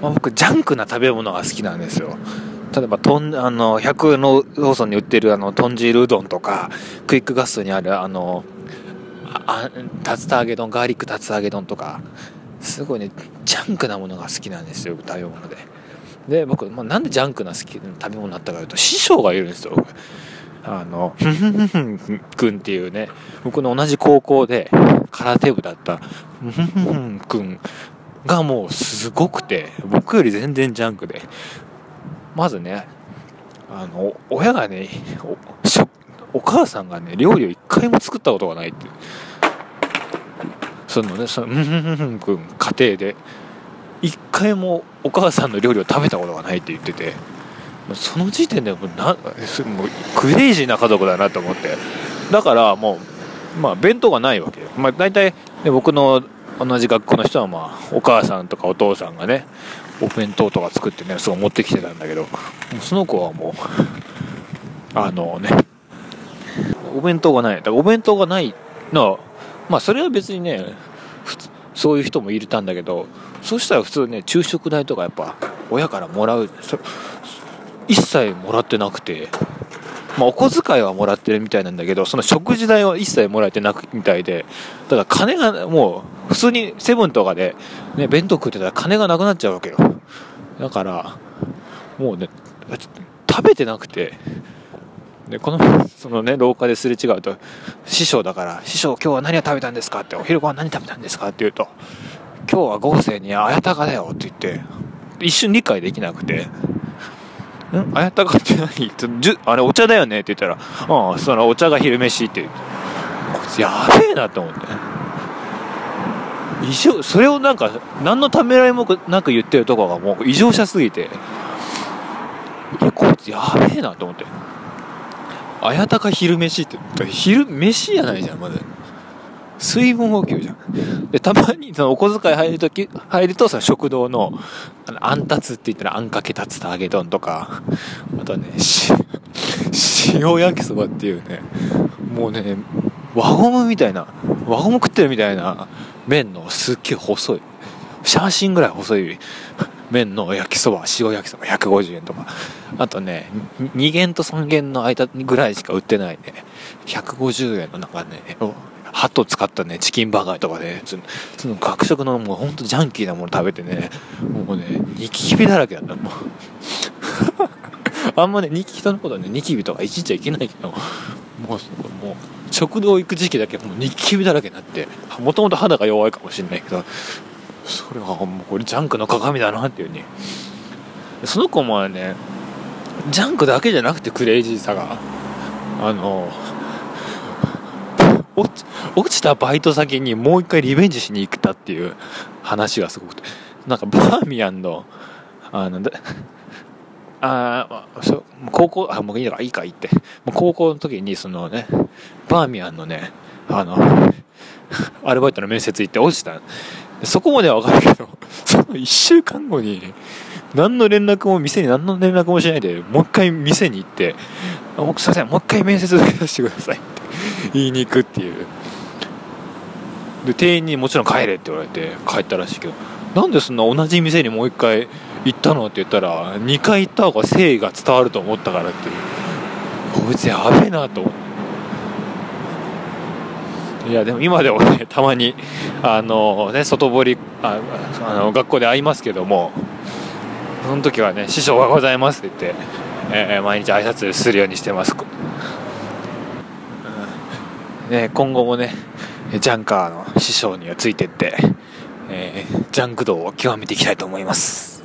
まあ、僕ジャンクな食べ物が好きなんですよ。例えばとんあの100のローソンに売ってるあの豚汁うどんとかクイックガストにあるあの竜田揚げ丼ガーリック竜田揚げ丼とかすごいねジャンクなものが好きなんですよ食べ物で。で僕、まあ、なんでジャンクな好き食べ物になったかというと師匠がいるんですよあのふんふんふんくんっていうね。僕の同じ高校で空手部だった。ふんふんふんくん。がもうすごくて僕より全然ジャンクで。まずねあの親がねお母さんがね料理を一回も作ったことがないっていそのねそのうんふんふんふんくん家庭で一回もお母さんの料理を食べたことがないって言っててその時点でもうなもうクレイジーな家族だなと思って。だからもうまあ弁当がないわけよ、まあ、大体、ね、僕の同じ学校の人はまあお母さんとかお父さんがねお弁当とか作ってねすごい持ってきてたんだけどその子はもうあのねお弁当がない。だからお弁当がないのはまあそれは別にねそういう人もいたんだけどそうしたら普通ね昼食代とかやっぱ親からもらう一切もらってなくて。まあ、お小遣いはもらってるみたいなんだけど、その食事代は一切もらえてなくみたいで、だから金がもう、普通にセブンとかで、ね、弁当食ってたら金がなくなっちゃうわけよ。だから、もうね、食べてなくて、で、この、そのね、廊下ですれ違うと、師匠だから、師匠今日は何を食べたんですか？って、お昼ご飯何食べたんですか？って言うと、今日は豪勢にあやたかだよって言って、一瞬理解できなくて、ん？あやたかって何？じゅあれお茶だよね？って言ったら、ああ、そのお茶が昼飯って言って、こいつやべえなと思って。異常、それをなんか、何のためらいもなく言ってるとこがもう異常者すぎて、いや、こいつやべえなと思って。あやたか昼飯って、昼飯やないじゃん、まず。水分補給じゃん。で、たまにそのお小遣い入るとき、入るとその食堂の、あの、あんたつって言ったらあんかけたつた揚げ丼とか、あとはね、し、塩焼きそばっていうね、もうね、輪ゴムみたいな、輪ゴム食ってるみたいな麺のすっげえ細い、シャーシンぐらい細い麺の焼きそば、塩焼きそば150円とか、あとね、2元と3元の間ぐらいしか売ってないね、150円のなんかね、ハト使ったね、チキンバーガーとかね、その学食のもうほんとジャンキーなもの食べてね、もうね、ニキビだらけなんだ、もう。あんまね、ニキ人のことはね、ニキビとかいじっちゃいけないけど、もう、もう、食堂行く時期だけもうニキビだらけになって、もともと肌が弱いかもしれないけど、それはもうこれジャンクの鏡だなっていうね。その子もね、ジャンクだけじゃなくてクレイジーさが、あの、落ちたバイト先にもう一回リベンジしに行ったっていう話がすごくて。なんかバーミヤンのあのあそう高校あもういいからいいかいって。もう高校の時にそのねバーミヤンのねあのアルバイトの面接行って落ちた。そこまでは分かるけどその1週間後に何の連絡も店に何の連絡もしないでもう一回店に行って「すいませんもう一回面接受けさせてください」言いに行くっていう。で店員にもちろん帰れって言われて帰ったらしいけどなんでそんな同じ店にもう一回行ったのって言ったら2回行った方が誠意が伝わると思ったからっていう。こいつやべえなと思って。いやでも今でもねたまにあのね外堀ああの学校で会いますけどもその時はね「師匠おはございます」って言って、えー、毎日挨拶するようにしてます、ね、今後もねジャンカーの師匠にはついてって、えー、ジャンク道を極めていきたいと思います。